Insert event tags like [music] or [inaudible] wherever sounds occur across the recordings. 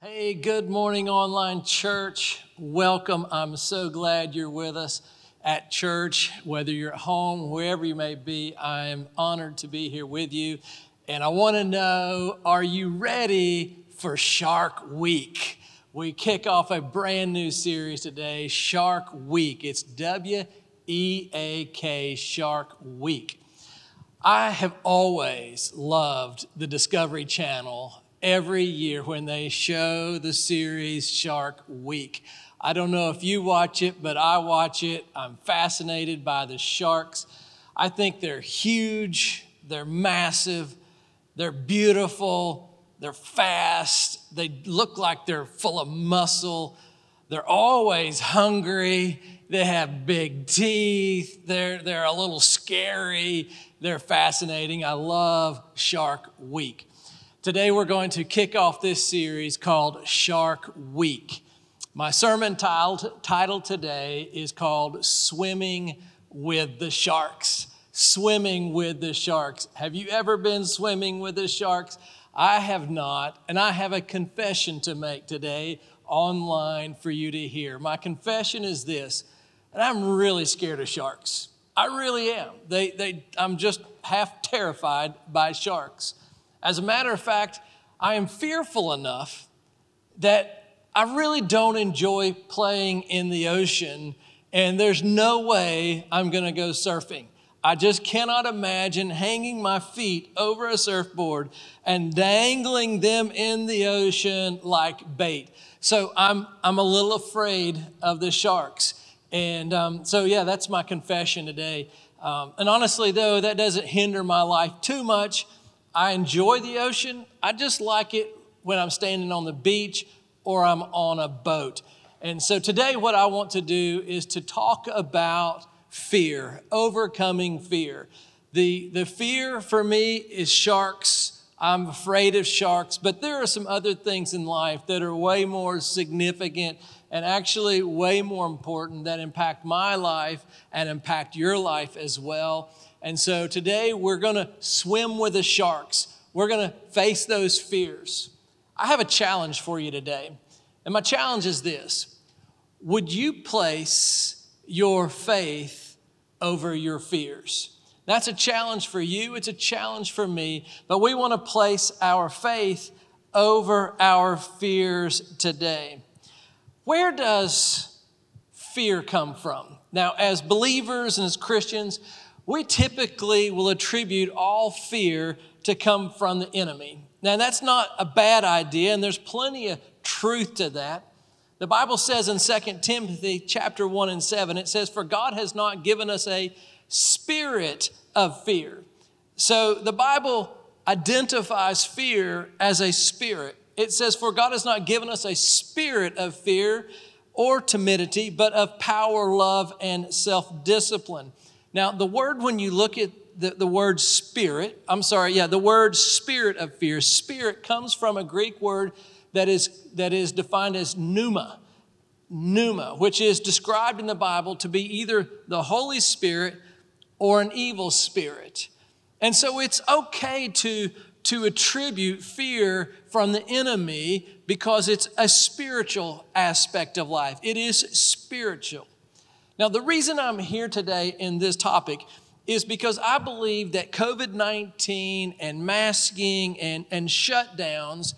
Hey, good morning, online church. Welcome. I'm so glad you're with us at church, whether you're at home, wherever you may be. I am honored to be here with you. And I want to know are you ready for Shark Week? We kick off a brand new series today, Shark Week. It's W E A K, Shark Week. I have always loved the Discovery Channel every year when they show the series Shark Week. I don't know if you watch it, but I watch it. I'm fascinated by the sharks. I think they're huge, they're massive, they're beautiful, they're fast, they look like they're full of muscle. They're always hungry. They have big teeth. They're, they're a little scary. They're fascinating. I love Shark Week. Today, we're going to kick off this series called Shark Week. My sermon title today is called Swimming with the Sharks. Swimming with the Sharks. Have you ever been swimming with the sharks? I have not, and I have a confession to make today online for you to hear. My confession is this, I'm really scared of sharks. I really am. They, they, I'm just half terrified by sharks. As a matter of fact, I am fearful enough that I really don't enjoy playing in the ocean, and there's no way I'm gonna go surfing. I just cannot imagine hanging my feet over a surfboard and dangling them in the ocean like bait. So I'm, I'm a little afraid of the sharks. And um, so, yeah, that's my confession today. Um, and honestly, though, that doesn't hinder my life too much I enjoy the ocean. I just like it when I'm standing on the beach or I'm on a boat. And so today, what I want to do is to talk about fear, overcoming fear. The, the fear for me is sharks. I'm afraid of sharks, but there are some other things in life that are way more significant and actually way more important that impact my life and impact your life as well. And so today we're going to swim with the sharks. We're going to face those fears. I have a challenge for you today. And my challenge is this Would you place your faith over your fears? That's a challenge for you, it's a challenge for me, but we want to place our faith over our fears today. Where does fear come from? Now, as believers and as Christians, we typically will attribute all fear to come from the enemy. Now, that's not a bad idea, and there's plenty of truth to that. The Bible says in 2 Timothy chapter 1 and 7, it says, For God has not given us a spirit of fear. So the Bible identifies fear as a spirit. It says, For God has not given us a spirit of fear or timidity, but of power, love, and self discipline. Now, the word, when you look at the, the word spirit, I'm sorry, yeah, the word spirit of fear, spirit comes from a Greek word that is, that is defined as pneuma, pneuma, which is described in the Bible to be either the Holy Spirit or an evil spirit. And so it's okay to, to attribute fear from the enemy because it's a spiritual aspect of life. It is spiritual. Now, the reason I'm here today in this topic is because I believe that COVID 19 and masking and, and shutdowns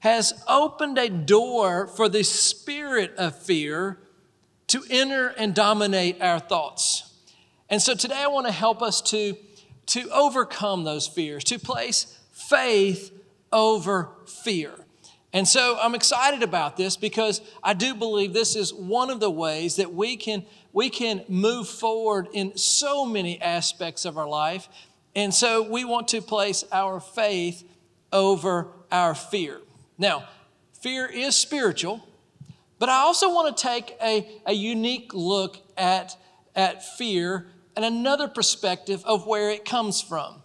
has opened a door for the spirit of fear to enter and dominate our thoughts. And so today I want to help us to, to overcome those fears, to place faith over fear. And so I'm excited about this because I do believe this is one of the ways that we can we can move forward in so many aspects of our life. And so we want to place our faith over our fear. Now, fear is spiritual, but I also want to take a, a unique look at, at fear and another perspective of where it comes from.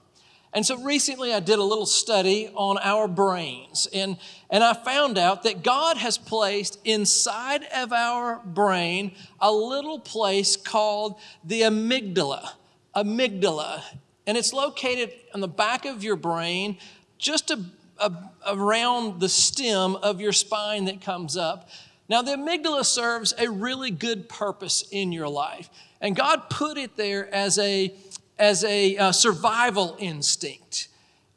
And so recently I did a little study on our brains, and, and I found out that God has placed inside of our brain a little place called the amygdala. Amygdala. And it's located on the back of your brain, just a, a, around the stem of your spine that comes up. Now, the amygdala serves a really good purpose in your life, and God put it there as a, as a uh, survival instinct.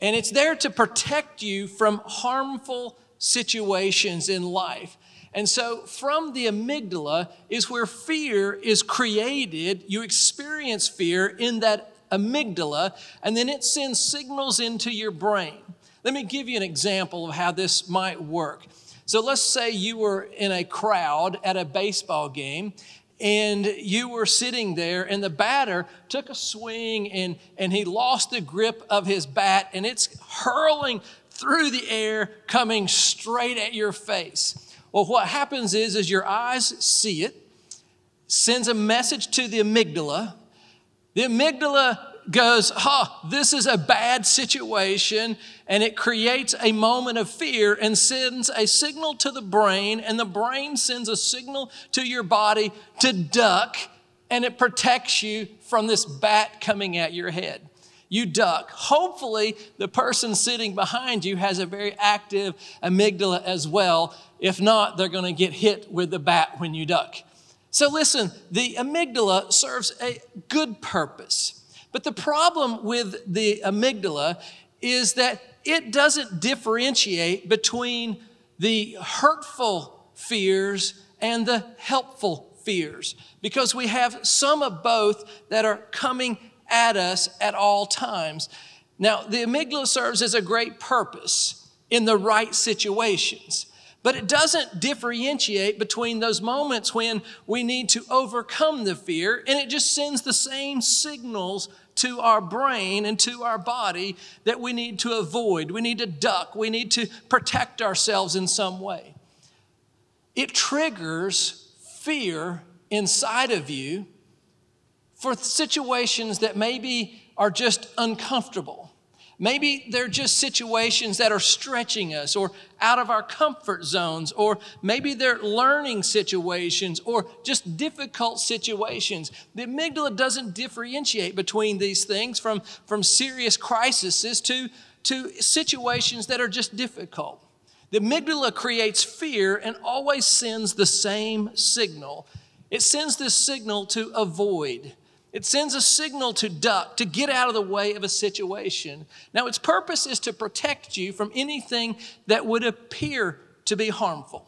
And it's there to protect you from harmful situations in life. And so, from the amygdala is where fear is created. You experience fear in that amygdala, and then it sends signals into your brain. Let me give you an example of how this might work. So, let's say you were in a crowd at a baseball game, and you were sitting there, and the batter took a swing and, and he lost the grip of his bat, and it's hurling through the air, coming straight at your face. Well, what happens is, is your eyes see it, sends a message to the amygdala. The amygdala goes, huh, this is a bad situation, and it creates a moment of fear and sends a signal to the brain, and the brain sends a signal to your body to duck, and it protects you from this bat coming at your head you duck. Hopefully, the person sitting behind you has a very active amygdala as well. If not, they're going to get hit with the bat when you duck. So, listen, the amygdala serves a good purpose. But the problem with the amygdala is that it doesn't differentiate between the hurtful fears and the helpful fears because we have some of both that are coming at us at all times. Now, the amygdala serves as a great purpose in the right situations, but it doesn't differentiate between those moments when we need to overcome the fear, and it just sends the same signals to our brain and to our body that we need to avoid. We need to duck. We need to protect ourselves in some way. It triggers fear inside of you for situations that maybe are just uncomfortable. Maybe they're just situations that are stretching us or out of our comfort zones, or maybe they're learning situations or just difficult situations. The amygdala doesn't differentiate between these things from, from serious crises to, to situations that are just difficult. The amygdala creates fear and always sends the same signal. It sends this signal to avoid. It sends a signal to duck, to get out of the way of a situation. Now, its purpose is to protect you from anything that would appear to be harmful.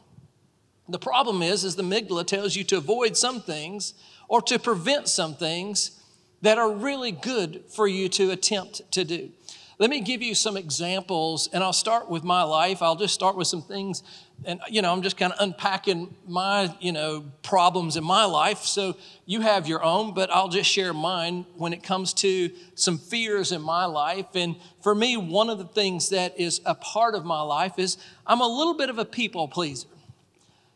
The problem is, is the amygdala tells you to avoid some things or to prevent some things that are really good for you to attempt to do. Let me give you some examples, and I'll start with my life. I'll just start with some things and you know i'm just kind of unpacking my you know problems in my life. So you have your own but i'll just share mine when it comes to some fears in my life. And for me one of the things that is a part of my life is i'm a little bit of a people pleaser.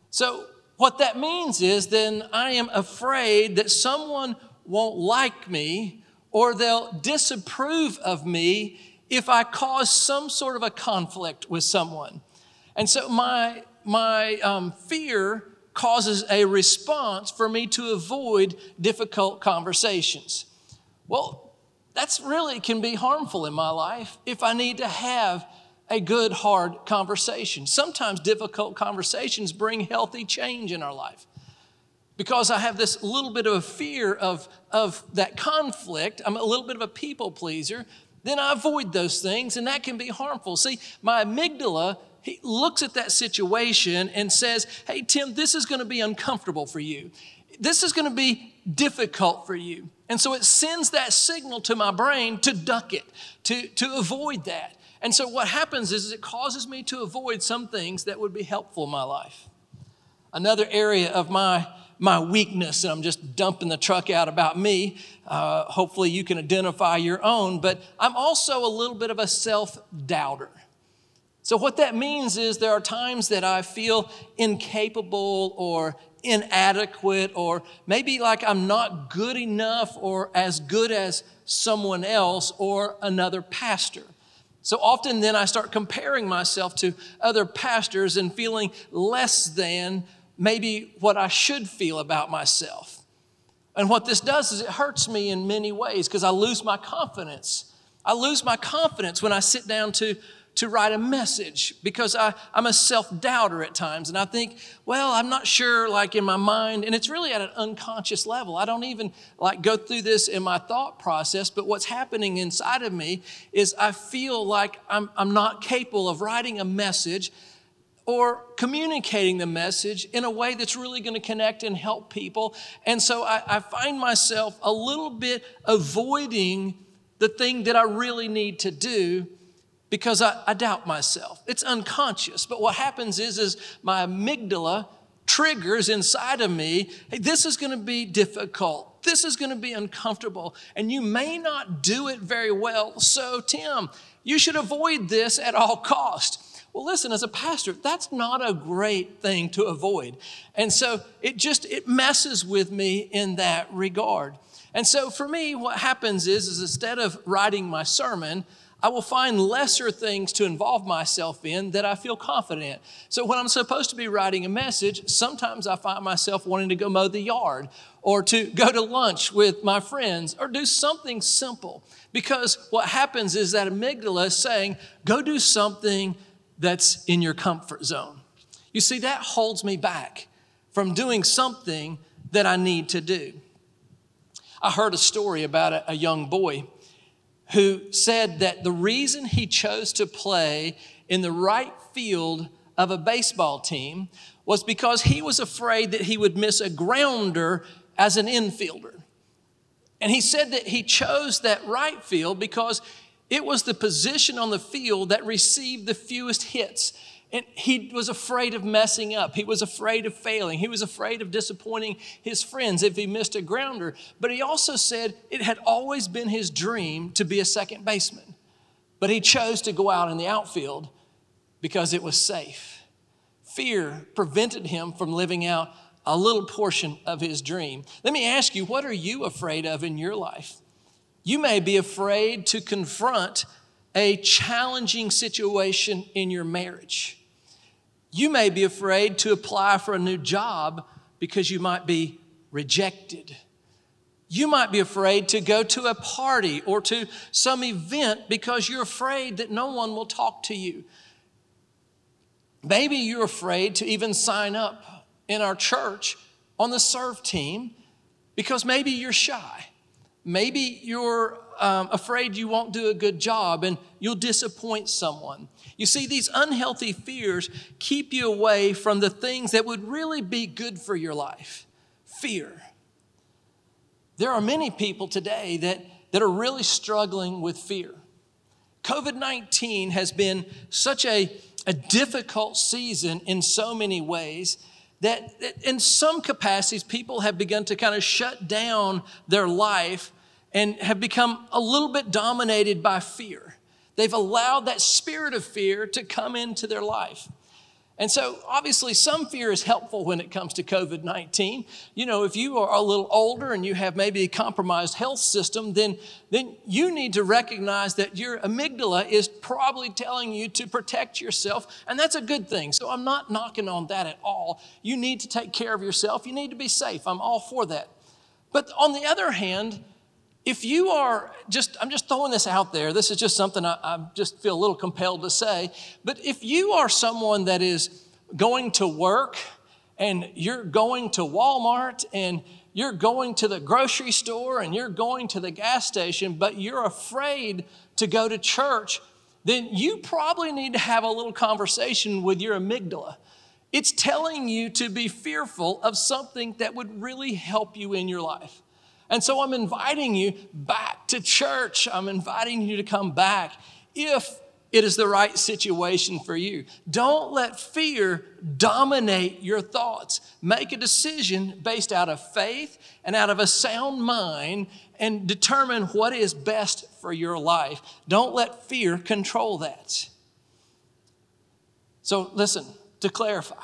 So what that means is then i am afraid that someone won't like me or they'll disapprove of me if i cause some sort of a conflict with someone and so my, my um, fear causes a response for me to avoid difficult conversations. Well, that's really can be harmful in my life if I need to have a good, hard conversation. Sometimes difficult conversations bring healthy change in our life. Because I have this little bit of a fear of, of that conflict, I'm a little bit of a people pleaser, then I avoid those things, and that can be harmful. See, my amygdala he looks at that situation and says, Hey, Tim, this is going to be uncomfortable for you. This is going to be difficult for you. And so it sends that signal to my brain to duck it, to, to avoid that. And so what happens is it causes me to avoid some things that would be helpful in my life. Another area of my my weakness, and I'm just dumping the truck out about me. Uh, hopefully, you can identify your own, but I'm also a little bit of a self doubter. So, what that means is there are times that I feel incapable or inadequate, or maybe like I'm not good enough or as good as someone else or another pastor. So often then I start comparing myself to other pastors and feeling less than maybe what I should feel about myself. And what this does is it hurts me in many ways because I lose my confidence. I lose my confidence when I sit down to to write a message because I, I'm a self doubter at times. And I think, well, I'm not sure, like in my mind, and it's really at an unconscious level. I don't even like go through this in my thought process, but what's happening inside of me is I feel like I'm, I'm not capable of writing a message or communicating the message in a way that's really going to connect and help people. And so I, I, find myself a little bit avoiding the thing that I really need to do because I, I doubt myself. It's unconscious. But what happens is, is my amygdala triggers inside of me hey, this is going to be difficult. This is going to be uncomfortable. And you may not do it very well. So, Tim, you should avoid this at all cost. Well, listen, as a pastor, that's not a great thing to avoid. And so it just it messes with me in that regard. And so for me, what happens is, is instead of writing my sermon, I will find lesser things to involve myself in that I feel confident. So when I'm supposed to be writing a message, sometimes I find myself wanting to go mow the yard or to go to lunch with my friends or do something simple. Because what happens is that amygdala is saying, go do something that's in your comfort zone. You see, that holds me back from doing something that I need to do. I heard a story about a, a young boy who said that the reason he chose to play in the right field of a baseball team was because he was afraid that he would miss a grounder as an infielder. And he said that he chose that right field because it was the position on the field that received the fewest hits. And he was afraid of messing up. He was afraid of failing. He was afraid of disappointing his friends if he missed a grounder. But he also said it had always been his dream to be a second baseman. But he chose to go out in the outfield because it was safe. Fear prevented him from living out a little portion of his dream. Let me ask you, what are you afraid of in your life? You may be afraid to confront a challenging situation in your marriage. You may be afraid to apply for a new job because you might be rejected. You might be afraid to go to a party or to some event because you're afraid that no one will talk to you. Maybe you're afraid to even sign up in our church on the serve team because maybe you're shy. Maybe you're um, afraid you won't do a good job and you'll disappoint someone. You see, these unhealthy fears keep you away from the things that would really be good for your life. Fear. There are many people today that, that are really struggling with fear. COVID 19 has been such a, a difficult season in so many ways that, that in some capacities, people have begun to kind of shut down their life and have become a little bit dominated by fear. They've allowed that spirit of fear to come into their life. And so, obviously, some fear is helpful when it comes to COVID 19. You know, if you are a little older and you have maybe a compromised health system, then, then you need to recognize that your amygdala is probably telling you to protect yourself, and that's a good thing. So, I'm not knocking on that at all. You need to take care of yourself, you need to be safe. I'm all for that. But on the other hand, if you are just, I'm just throwing this out there, this is just something I, I, just feel a little compelled to say, but if you are someone that is going to work and you're going to Walmart and you're going to the grocery store and you're going to the gas station, but you're afraid to go to church, then you probably need to have a little conversation with your amygdala. It's telling you to be fearful of something that would really help you in your life. And so I'm inviting you back to church. I'm inviting you to come back if it is the right situation for you. Don't let fear dominate your thoughts. Make a decision based out of faith and out of a sound mind and determine what is best for your life. Don't let fear control that. So, listen, to clarify,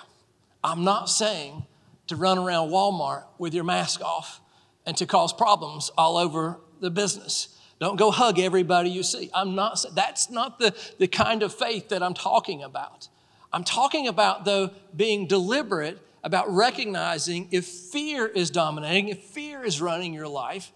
I'm not saying to run around Walmart with your mask off and to cause problems all over the business. Don't go hug everybody you see. I'm not, that's not the, the kind of faith that I'm talking about. I'm talking about, though, being deliberate about recognizing if fear is dominating, if fear is running your life,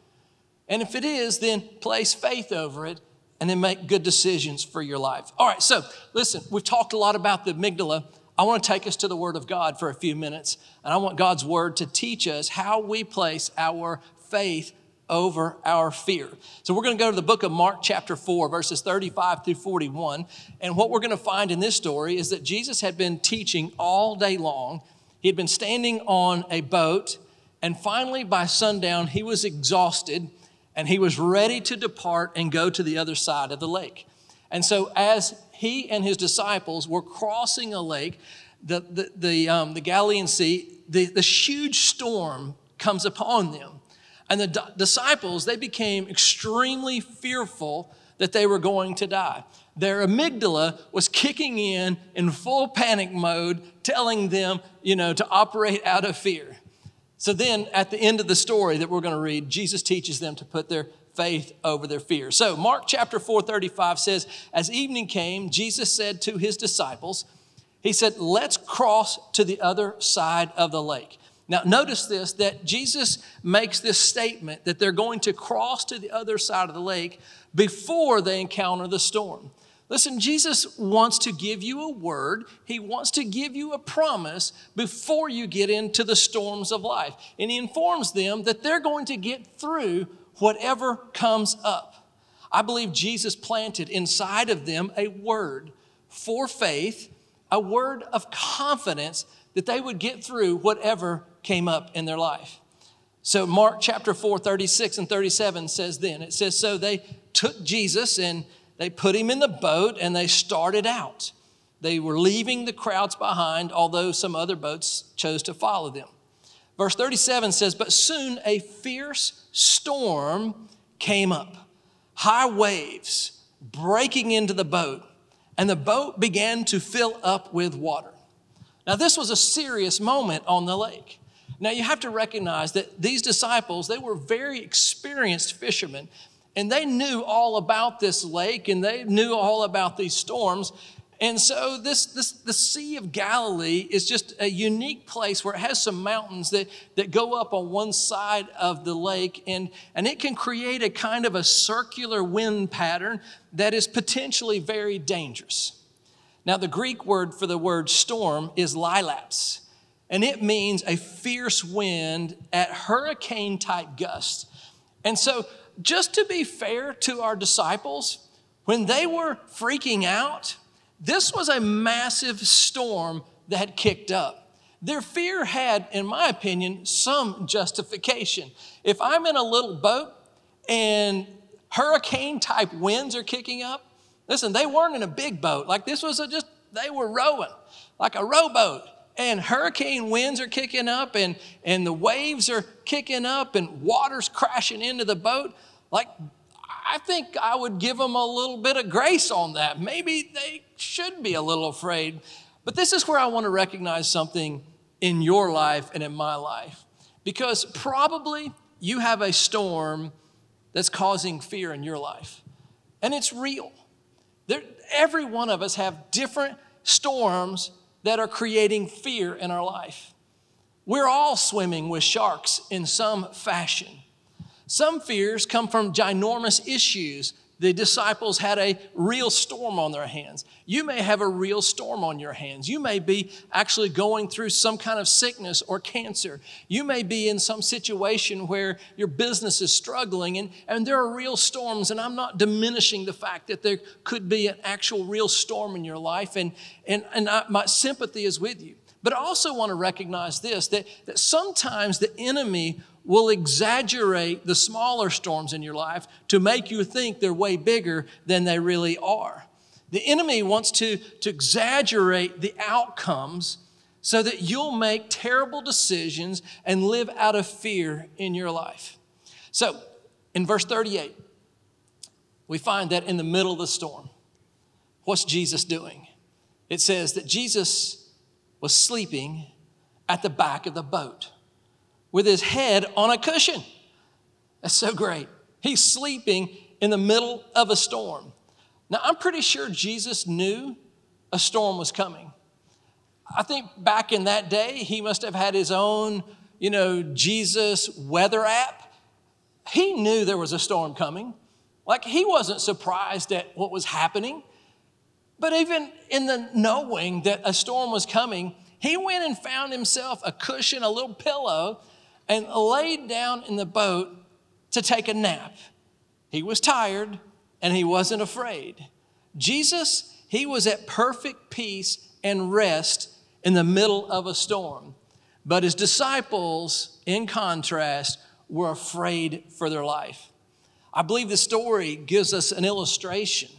and if it is, then place faith over it and then make good decisions for your life. All right, so listen, we've talked a lot about the amygdala. I want to take us to the Word of God for a few minutes, and I want God's Word to teach us how we place our faith over our fear. So we're going to go to the book of Mark, chapter 4, verses 35 through 41. And what we're going to find in this story is that Jesus had been teaching all day long. He had been standing on a boat, and finally, by sundown, he was exhausted and he was ready to depart and go to the other side of the lake. And so, as he and his disciples were crossing a lake, the, the, the, um, the Galilean Sea, the, the huge storm comes upon them. And the d- disciples, they became extremely fearful that they were going to die. Their amygdala was kicking in in full panic mode, telling them, you know, to operate out of fear. So then at the end of the story that we're going to read, Jesus teaches them to put their faith over their fear. So Mark chapter 4 35 says, As evening came, Jesus said to his disciples, He said, Let's cross to the other side of the lake. Now, notice this that Jesus makes this statement that they're going to cross to the other side of the lake before they encounter the storm. Listen, Jesus wants to give you a word. He wants to give you a promise before you get into the storms of life. And He informs them that they're going to get through whatever comes up. I believe Jesus planted inside of them a word for faith, a word of confidence that they would get through whatever came up in their life. So, Mark chapter 4, 36 and 37 says, then, it says, So they took Jesus and they put him in the boat and they started out. They were leaving the crowds behind, although some other boats chose to follow them. Verse 37 says, But soon a fierce storm came up, high waves breaking into the boat, and the boat began to fill up with water. Now, this was a serious moment on the lake. Now, you have to recognize that these disciples, they were very experienced fishermen, and they knew all about this lake and they knew all about these storms. And so this, this the Sea of Galilee is just a unique place where it has some mountains that, that go up on one side of the lake and, and it can create a kind of a circular wind pattern that is potentially very dangerous. Now, the Greek word for the word storm is lailaps, and it means a fierce wind at hurricane type gusts. And so, just to be fair to our disciples, when they were freaking out, this was a massive storm that had kicked up. Their fear had, in my opinion, some justification. If I'm in a little boat and hurricane type winds are kicking up, Listen, they weren't in a big boat. Like this was a just, they were rowing like a rowboat. And hurricane winds are kicking up and, and the waves are kicking up and water's crashing into the boat. Like, I think I would give them a little bit of grace on that. Maybe they should be a little afraid. But this is where I want to recognize something in your life and in my life. Because probably you have a storm that's causing fear in your life, and it's real. There, every one of us have different storms that are creating fear in our life. We're all swimming with sharks in some fashion. Some fears come from ginormous issues the disciples had a real storm on their hands. You may have a real storm on your hands. You may be actually going through some kind of sickness or cancer. You may be in some situation where your business is struggling, and, and there are real storms. And I'm not diminishing the fact that there could be an actual real storm in your life, and, and, and I, my sympathy is with you. But I also want to recognize this that, that sometimes the enemy will exaggerate the smaller storms in your life to make you think they're way bigger than they really are. The enemy wants to, to exaggerate the outcomes so that you'll make terrible decisions and live out of fear in your life. So, in verse 38, we find that in the middle of the storm, what's Jesus doing? It says that Jesus was sleeping at the back of the boat with his head on a cushion. That's so great. He's sleeping in the middle of a storm. Now, I'm pretty sure Jesus knew a storm was coming. I think back in that day, he must have had his own, you know, Jesus weather app. He knew there was a storm coming. Like he wasn't surprised at what was happening. But even in the knowing that a storm was coming, he went and found himself a cushion, a little pillow, and laid down in the boat to take a nap. He was tired and he wasn't afraid. Jesus, he was at perfect peace and rest in the middle of a storm. But his disciples, in contrast, were afraid for their life. I believe the story gives us an illustration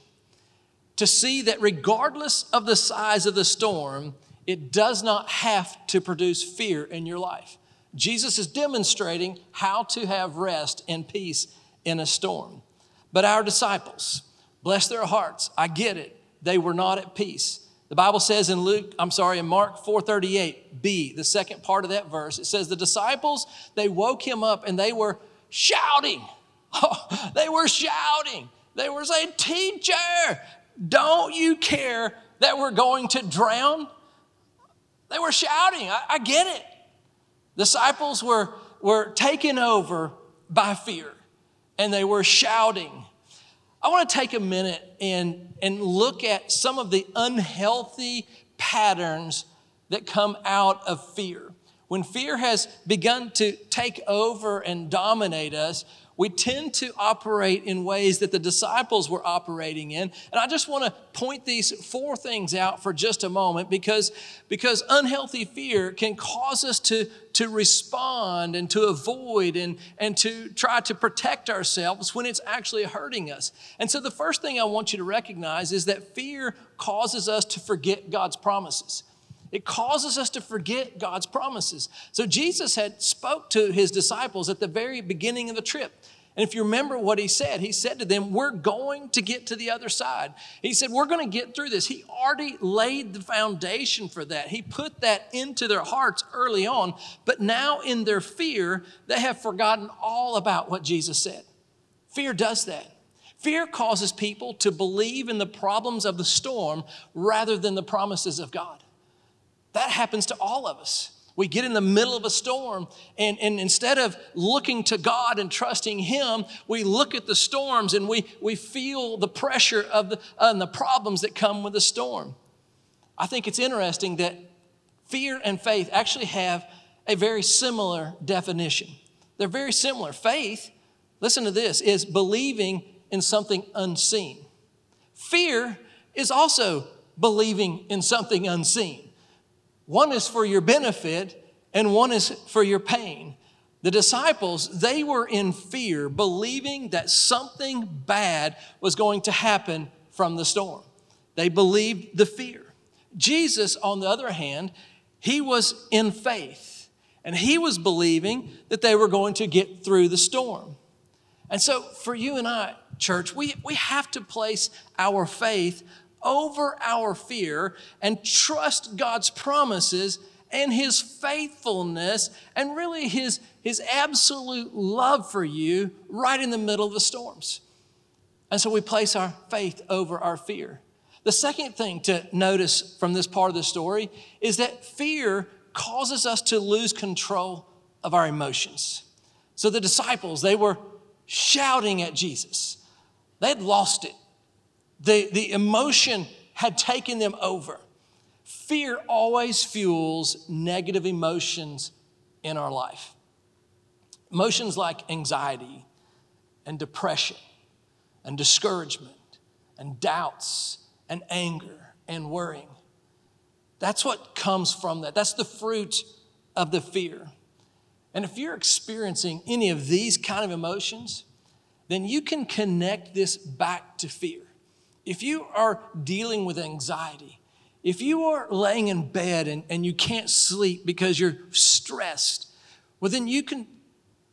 to see that regardless of the size of the storm, it does not have to produce fear in your life. Jesus is demonstrating how to have rest and peace in a storm. But our disciples, bless their hearts, I get it, they were not at peace. The Bible says in Luke, I'm sorry, in Mark 4:38b, the second part of that verse, it says the disciples, they woke him up and they were shouting. Oh, [laughs] they were shouting. They were saying, "Teacher, don't you care that we're going to drown?" They were shouting. I, I get it. Disciples were, were taken over by fear and they were shouting. I want to take a minute and, and look at some of the unhealthy patterns that come out of fear. When fear has begun to take over and dominate us, we tend to operate in ways that the disciples were operating in. And I just want to point these four things out for just a moment because, because unhealthy fear can cause us to, to respond and to avoid and, and to try to protect ourselves when it's actually hurting us. And so the first thing I want you to recognize is that fear causes us to forget God's promises. It causes us to forget God's promises. So Jesus had spoke to his disciples at the very beginning of the trip. And if you remember what he said, he said to them, We're going to get to the other side. He said, We're going to get through this. He already laid the foundation for that. He put that into their hearts early on. But now, in their fear, they have forgotten all about what Jesus said. Fear does that. Fear causes people to believe in the problems of the storm rather than the promises of God. That happens to all of us. We get in the middle of a storm, and, and instead of looking to God and trusting Him, we look at the storms and we, we feel the pressure of the, uh, and the problems that come with the storm. I think it's interesting that fear and faith actually have a very similar definition. They're very similar. Faith, listen to this, is believing in something unseen. Fear is also believing in something unseen. One is for your benefit, and one is for your pain. The disciples, they were in fear, believing that something bad was going to happen from the storm. They believed the fear. Jesus, on the other hand, he was in faith, and he was believing that they were going to get through the storm. And so, for you and I, church, we, we have to place our faith over our fear and trust God's promises and his faithfulness and really his, his absolute love for you right in the middle of the storms. And so we place our faith over our fear. The second thing to notice from this part of the story is that fear causes us to lose control of our emotions. So the disciples, they were shouting at Jesus. They'd lost it. The, the emotion had taken them over. Fear always fuels negative emotions in our life. Emotions like anxiety and depression and discouragement and doubts and anger and worrying. That's what comes from that. That's the fruit of the fear. And if you're experiencing any of these kind of emotions, then you can connect this back to fear if you are dealing with anxiety, if you are laying in bed and, and you can't sleep because you're stressed, well, then you can,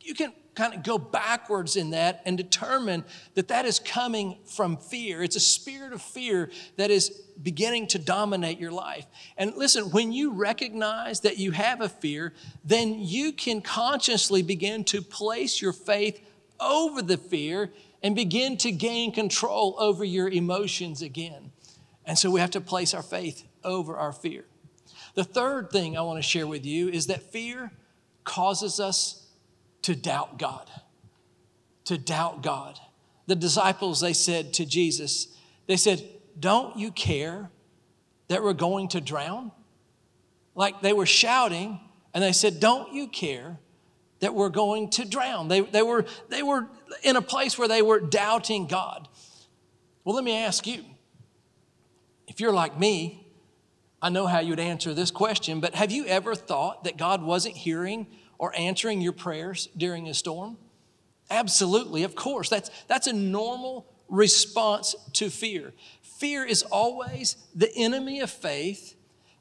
you can kind of go backwards in that and determine that that is coming from fear. It's a spirit of fear that is beginning to dominate your life. And listen, when you recognize that you have a fear, then you can consciously begin to place your faith over the fear and begin to gain control over your emotions again. And so we have to place our faith over our fear. The third thing I want to share with you is that fear causes us to doubt God. To doubt God. the disciples, they said to Jesus, they said, Don't you care that we're going to drown? Like they were shouting, and they said, Don't you care that we're going to drown? They, they, were, they were in a place where they were doubting God. Well, let me ask you if you're like me, I know how you'd answer this question, but have you ever thought that God wasn't hearing or answering your prayers during a storm? Absolutely, of course. That's, that's a normal response to fear. Fear is always the enemy of faith,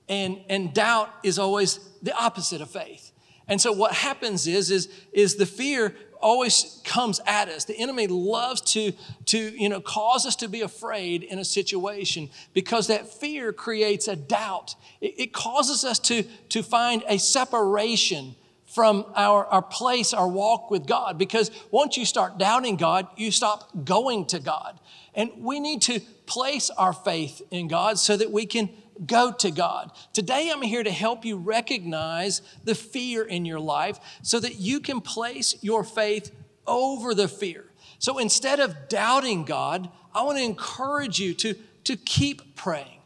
and, and doubt is always the opposite of faith. And so what happens is, is, is the fear always comes at us. The enemy loves to, to you know, cause us to be afraid in a situation because that fear creates a doubt. It, it causes us to, to find a separation from our, our place, our walk with God. Because once you start doubting God, you stop going to God. And we need to place our faith in God so that we can go to God. Today, I'm here to help you recognize the fear in your life so that you can place your faith over the fear. So instead of doubting God, I want to encourage you to, to keep praying,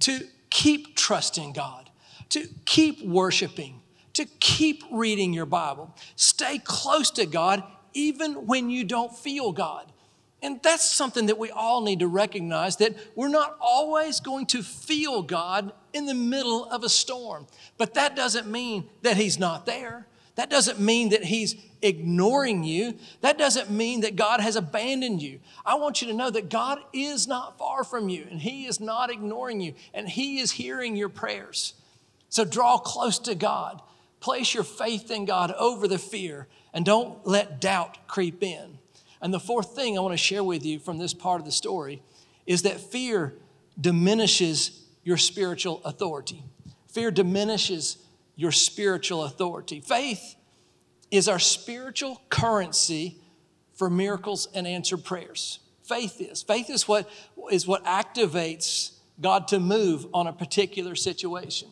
to keep trusting God, to keep worshiping, to keep reading your Bible. Stay close to God even when you don't feel God. And that's something that we all need to recognize that we're not always going to feel God in the middle of a storm. But that doesn't mean that He's not there. That doesn't mean that He's ignoring you. That doesn't mean that God has abandoned you. I want you to know that God is not far from you and He is not ignoring you and He is hearing your prayers. So draw close to God. Place your faith in God over the fear and don't let doubt creep in. And the fourth thing I want to share with you from this part of the story is that fear diminishes your spiritual authority. Fear diminishes your spiritual authority. Faith is our spiritual currency for miracles and answered prayers. Faith is. Faith is what, is what activates God to move on a particular situation.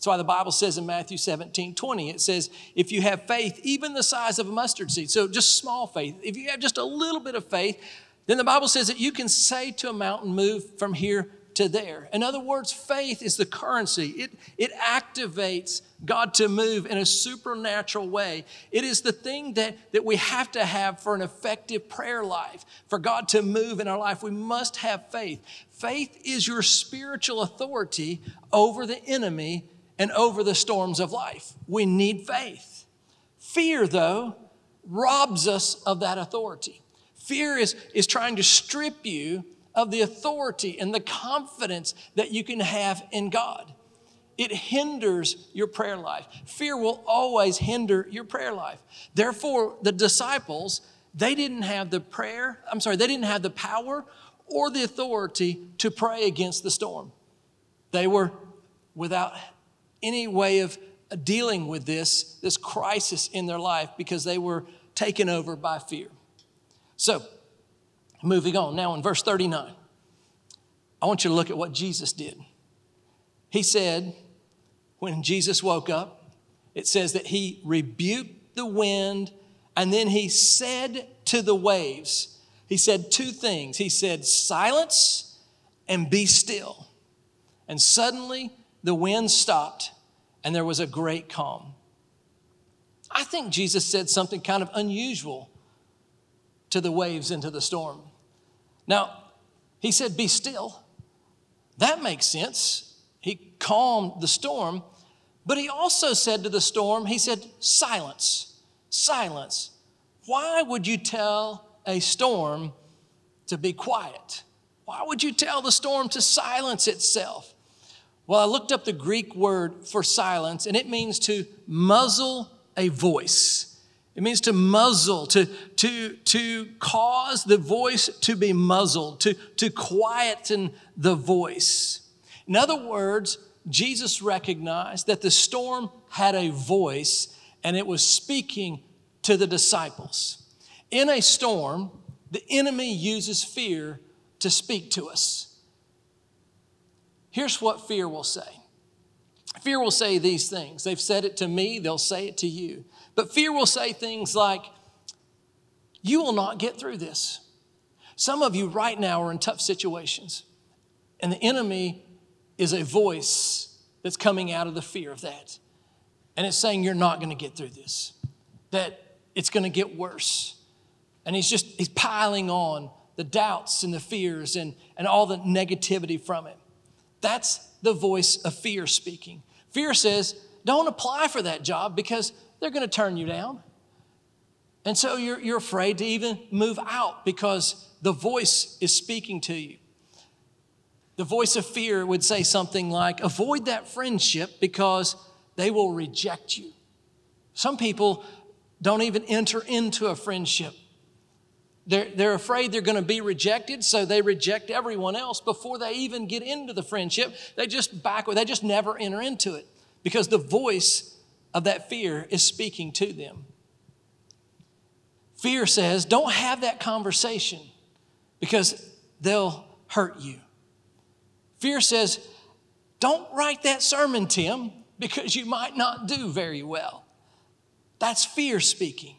That's why the Bible says in Matthew 17, 20, it says, if you have faith, even the size of a mustard seed, so just small faith, if you have just a little bit of faith, then the Bible says that you can say to a mountain, move from here to there. In other words, faith is the currency. It, it activates God to move in a supernatural way. It is the thing that, that we have to have for an effective prayer life. For God to move in our life, we must have faith. Faith is your spiritual authority over the enemy and over the storms of life. We need faith. Fear, though, robs us of that authority. Fear is, is trying to strip you of the authority and the confidence that you can have in God. It hinders your prayer life. Fear will always hinder your prayer life. Therefore, the disciples, they didn't have the prayer, I'm sorry, they didn't have the power or the authority to pray against the storm. They were without any way of dealing with this, this crisis in their life because they were taken over by fear. So, moving on. Now, in verse 39, I want you to look at what Jesus did. He said, when Jesus woke up, it says that he rebuked the wind and then he said to the waves, he said two things. He said, Silence and be still. And suddenly the wind stopped and there was a great calm. I think Jesus said something kind of unusual to the waves and to the storm. Now, he said, Be still. That makes sense. He calmed the storm, but he also said to the storm, He said, Silence, silence. Why would you tell a storm to be quiet? Why would you tell the storm to silence itself? Well, I looked up the Greek word for silence, and it means to muzzle a voice. It means to muzzle, to, to, to cause the voice to be muzzled, to, to quieten the voice. In other words, Jesus recognized that the storm had a voice and it was speaking to the disciples. In a storm, the enemy uses fear to speak to us. Here's what fear will say fear will say these things. They've said it to me, they'll say it to you. But fear will say things like, You will not get through this. Some of you right now are in tough situations, and the enemy is a voice that's coming out of the fear of that. And it's saying you're not going to get through this, that it's going to get worse. And he's just, he's piling on the doubts and the fears and, and all the negativity from it. That's the voice of fear speaking. Fear says, don't apply for that job because they're going to turn you down. And so you're, you're afraid to even move out because the voice is speaking to you. The voice of fear would say something like, avoid that friendship because they will reject you. Some people don't even enter into a friendship. They're, they're afraid they're going to be rejected, so they reject everyone else before they even get into the friendship. They just back, they just never enter into it because the voice of that fear is speaking to them. Fear says, don't have that conversation because they'll hurt you. Fear says, don't write that sermon, Tim, because you might not do very well. That's fear speaking.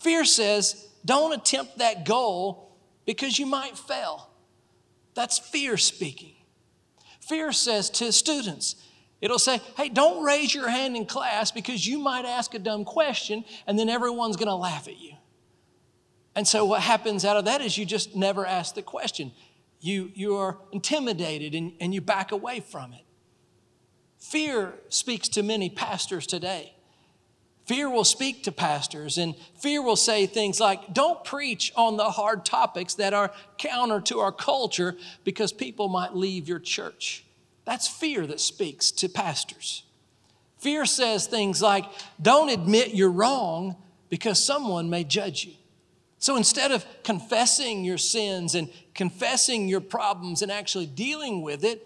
Fear says, don't attempt that goal because you might fail. That's fear speaking. Fear says to students, It'll say, hey, don't raise your hand in class because you might ask a dumb question and then everyone's going to laugh at you. And so what happens out of that is you just never ask the question. You, you are intimidated and, and you back away from it. Fear speaks to many pastors today. Fear will speak to pastors, and fear will say things like, Don't preach on the hard topics that are counter to our culture because people might leave your church. That's fear that speaks to pastors. Fear says things like, don't admit you're wrong because someone may judge you. So instead of confessing your sins and confessing your problems and actually dealing with it,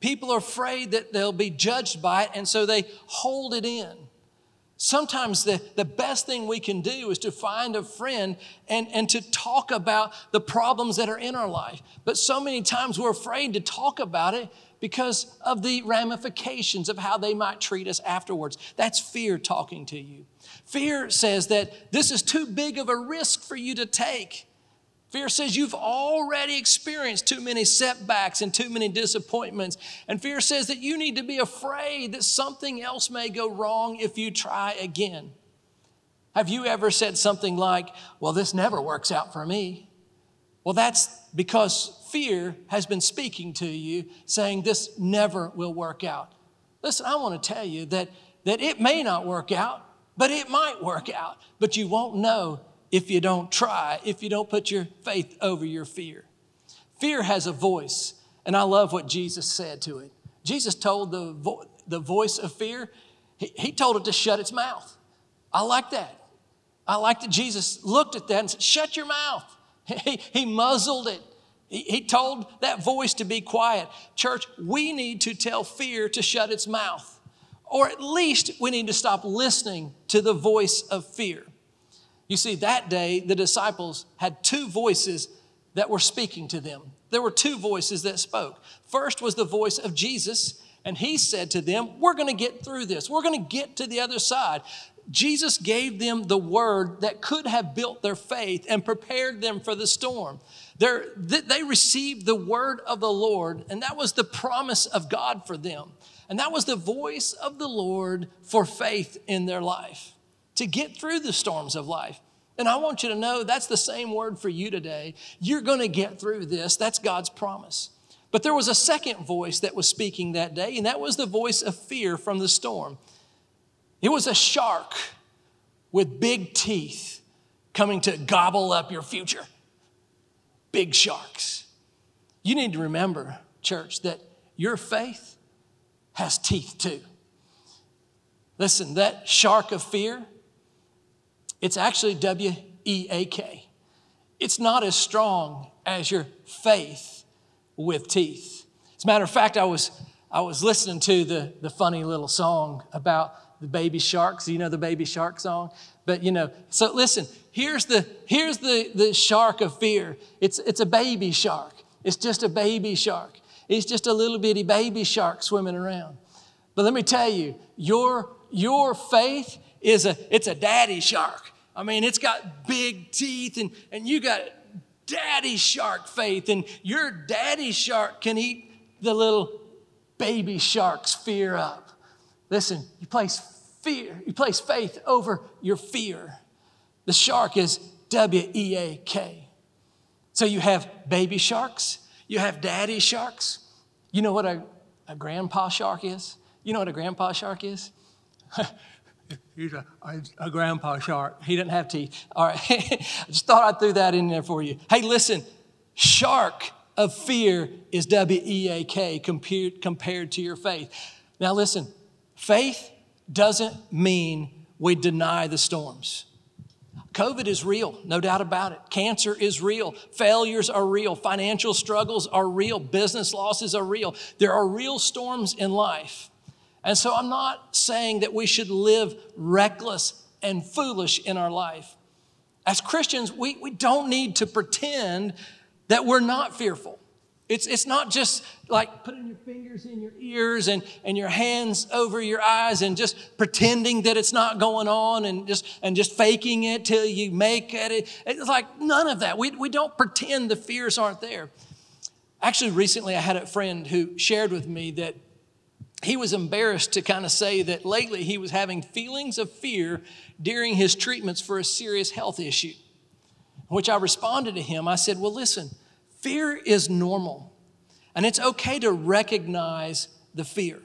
people are afraid that they'll be judged by it, and so they hold it in. Sometimes the, the best thing we can do is to find a friend and, and to talk about the problems that are in our life. But so many times we're afraid to talk about it because of the ramifications of how they might treat us afterwards. That's fear talking to you. Fear says that this is too big of a risk for you to take. Fear says you've already experienced too many setbacks and too many disappointments. And fear says that you need to be afraid that something else may go wrong if you try again. Have you ever said something like, Well, this never works out for me? Well, that's because fear has been speaking to you, saying this never will work out. Listen, I want to tell you that, that it may not work out, but it might work out. But you won't know if you don't try, if you don't put your faith over your fear. Fear has a voice, and I love what Jesus said to it. Jesus told the, vo- the voice of fear, he, he told it to shut its mouth. I like that. I like that Jesus looked at that and said, Shut your mouth. [laughs] He, he muzzled it. He, he told that voice to be quiet. Church, we need to tell fear to shut its mouth. Or at least we need to stop listening to the voice of fear. You see, that day, the disciples had two voices that were speaking to them. There were two voices that spoke. First was the voice of Jesus, and he said to them, We're gonna get through this. We're gonna get to the other side. Jesus gave them the word that could have built their faith and prepared them for the storm. They're, they received the word of the Lord, and that was the promise of God for them. And that was the voice of the Lord for faith in their life to get through the storms of life. And I want you to know that's the same word for you today. You're going to get through this. That's God's promise. But there was a second voice that was speaking that day, and that was the voice of fear from the storm. It was a shark with big teeth coming to gobble up your future big sharks. You need to remember, church, that your faith has teeth too. Listen, that shark of fear, it's actually W E A K. It's not as strong as your faith with teeth. As a matter of fact, I was, I was listening to the, the funny little song about the baby sharks. You know the baby shark song? But you know, so listen, here's the here's the, the shark of fear. It's it's a baby shark. It's just a baby shark. It's just a little bitty baby shark swimming around. But let me tell you, your your faith is a it's a daddy shark. I mean, it's got big teeth and, and you got daddy shark faith, and your daddy shark can eat the little baby shark's fear up. Listen, you place fear, you place faith over your fear. The shark is W E A K. So you have baby sharks, you have daddy sharks. You know what a, a grandpa shark is? You know what a grandpa shark is? [laughs] He's a, a, grandpa shark. He doesn't have teeth. All right. [laughs] I just thought I threw that in there for you. Hey, listen, shark of fear is W E A K compared, compared to your faith. Now, listen, faith doesn't mean we deny the storms. COVID is real, no doubt about it. Cancer is real. Failures are real. Financial struggles are real. Business losses are real. There are real storms in life. And so I'm not saying that we should live reckless and foolish in our life. As Christians, we, we don't need to pretend that we're not fearful. It's, it's not just like putting your fingers in your ears and, and your hands over your eyes and just pretending that it's not going on and just, and just faking it till you make it. It's like none of that. We, we don't pretend the fears aren't there. Actually, recently I had a friend who shared with me that he was embarrassed to kind of say that lately he was having feelings of fear during his treatments for a serious health issue. Which I responded to him. I said, Well, listen, Fear is normal, and it's okay to recognize the fear.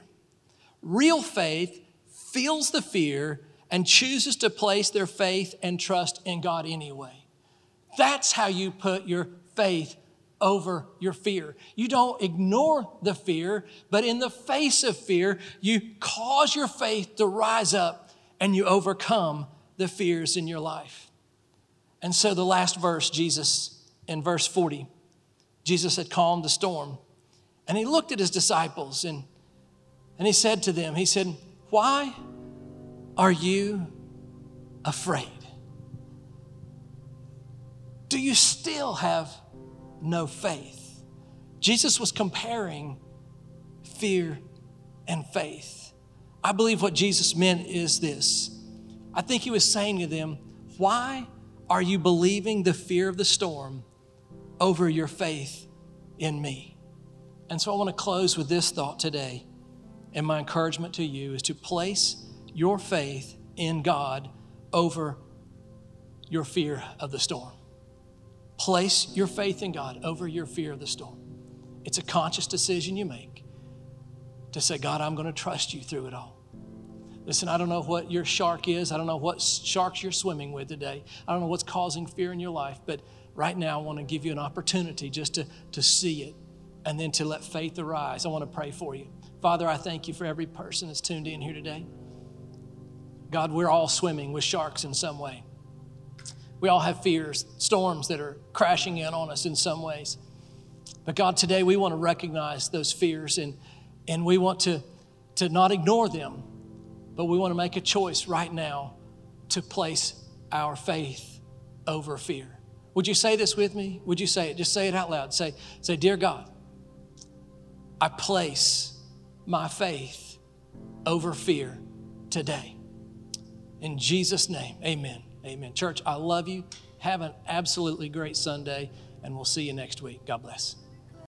Real faith feels the fear and chooses to place their faith and trust in God anyway. That's how you put your faith over your fear. You don't ignore the fear, but in the face of fear, you cause your faith to rise up and you overcome the fears in your life. And so, the last verse, Jesus, in verse 40, Jesus had calmed the storm. And he looked at his disciples and, and he said to them, He said, Why are you afraid? Do you still have no faith? Jesus was comparing fear and faith. I believe what Jesus meant is this. I think he was saying to them, Why are you believing the fear of the storm over your faith in me. And so I want to close with this thought today. And my encouragement to you is to place your faith in God over your fear of the storm. Place your faith in God over your fear of the storm. It's a conscious decision you make to say, God, I'm going to trust you through it all. Listen, I don't know what your shark is. I don't know what sharks you're swimming with today. I don't know what's causing fear in your life, but right now I want to give you an opportunity just to, to see it and then to let faith arise. I want to pray for you. Father, I thank you for every person that's tuned in here today. God, we're all swimming with sharks in some way. We all have fears, storms that are crashing in on us in some ways. But God, today we want to recognize those fears and, and we want to, to not ignore them, but we want to make a choice right now to place our faith over fear. Would you say this with me? Would you say it? Just say it out loud. Say, say, Dear God, I place my faith over fear today. In Jesus' name, amen. Amen. Church, I love you. Have an absolutely great Sunday, and we'll see you next week. God bless.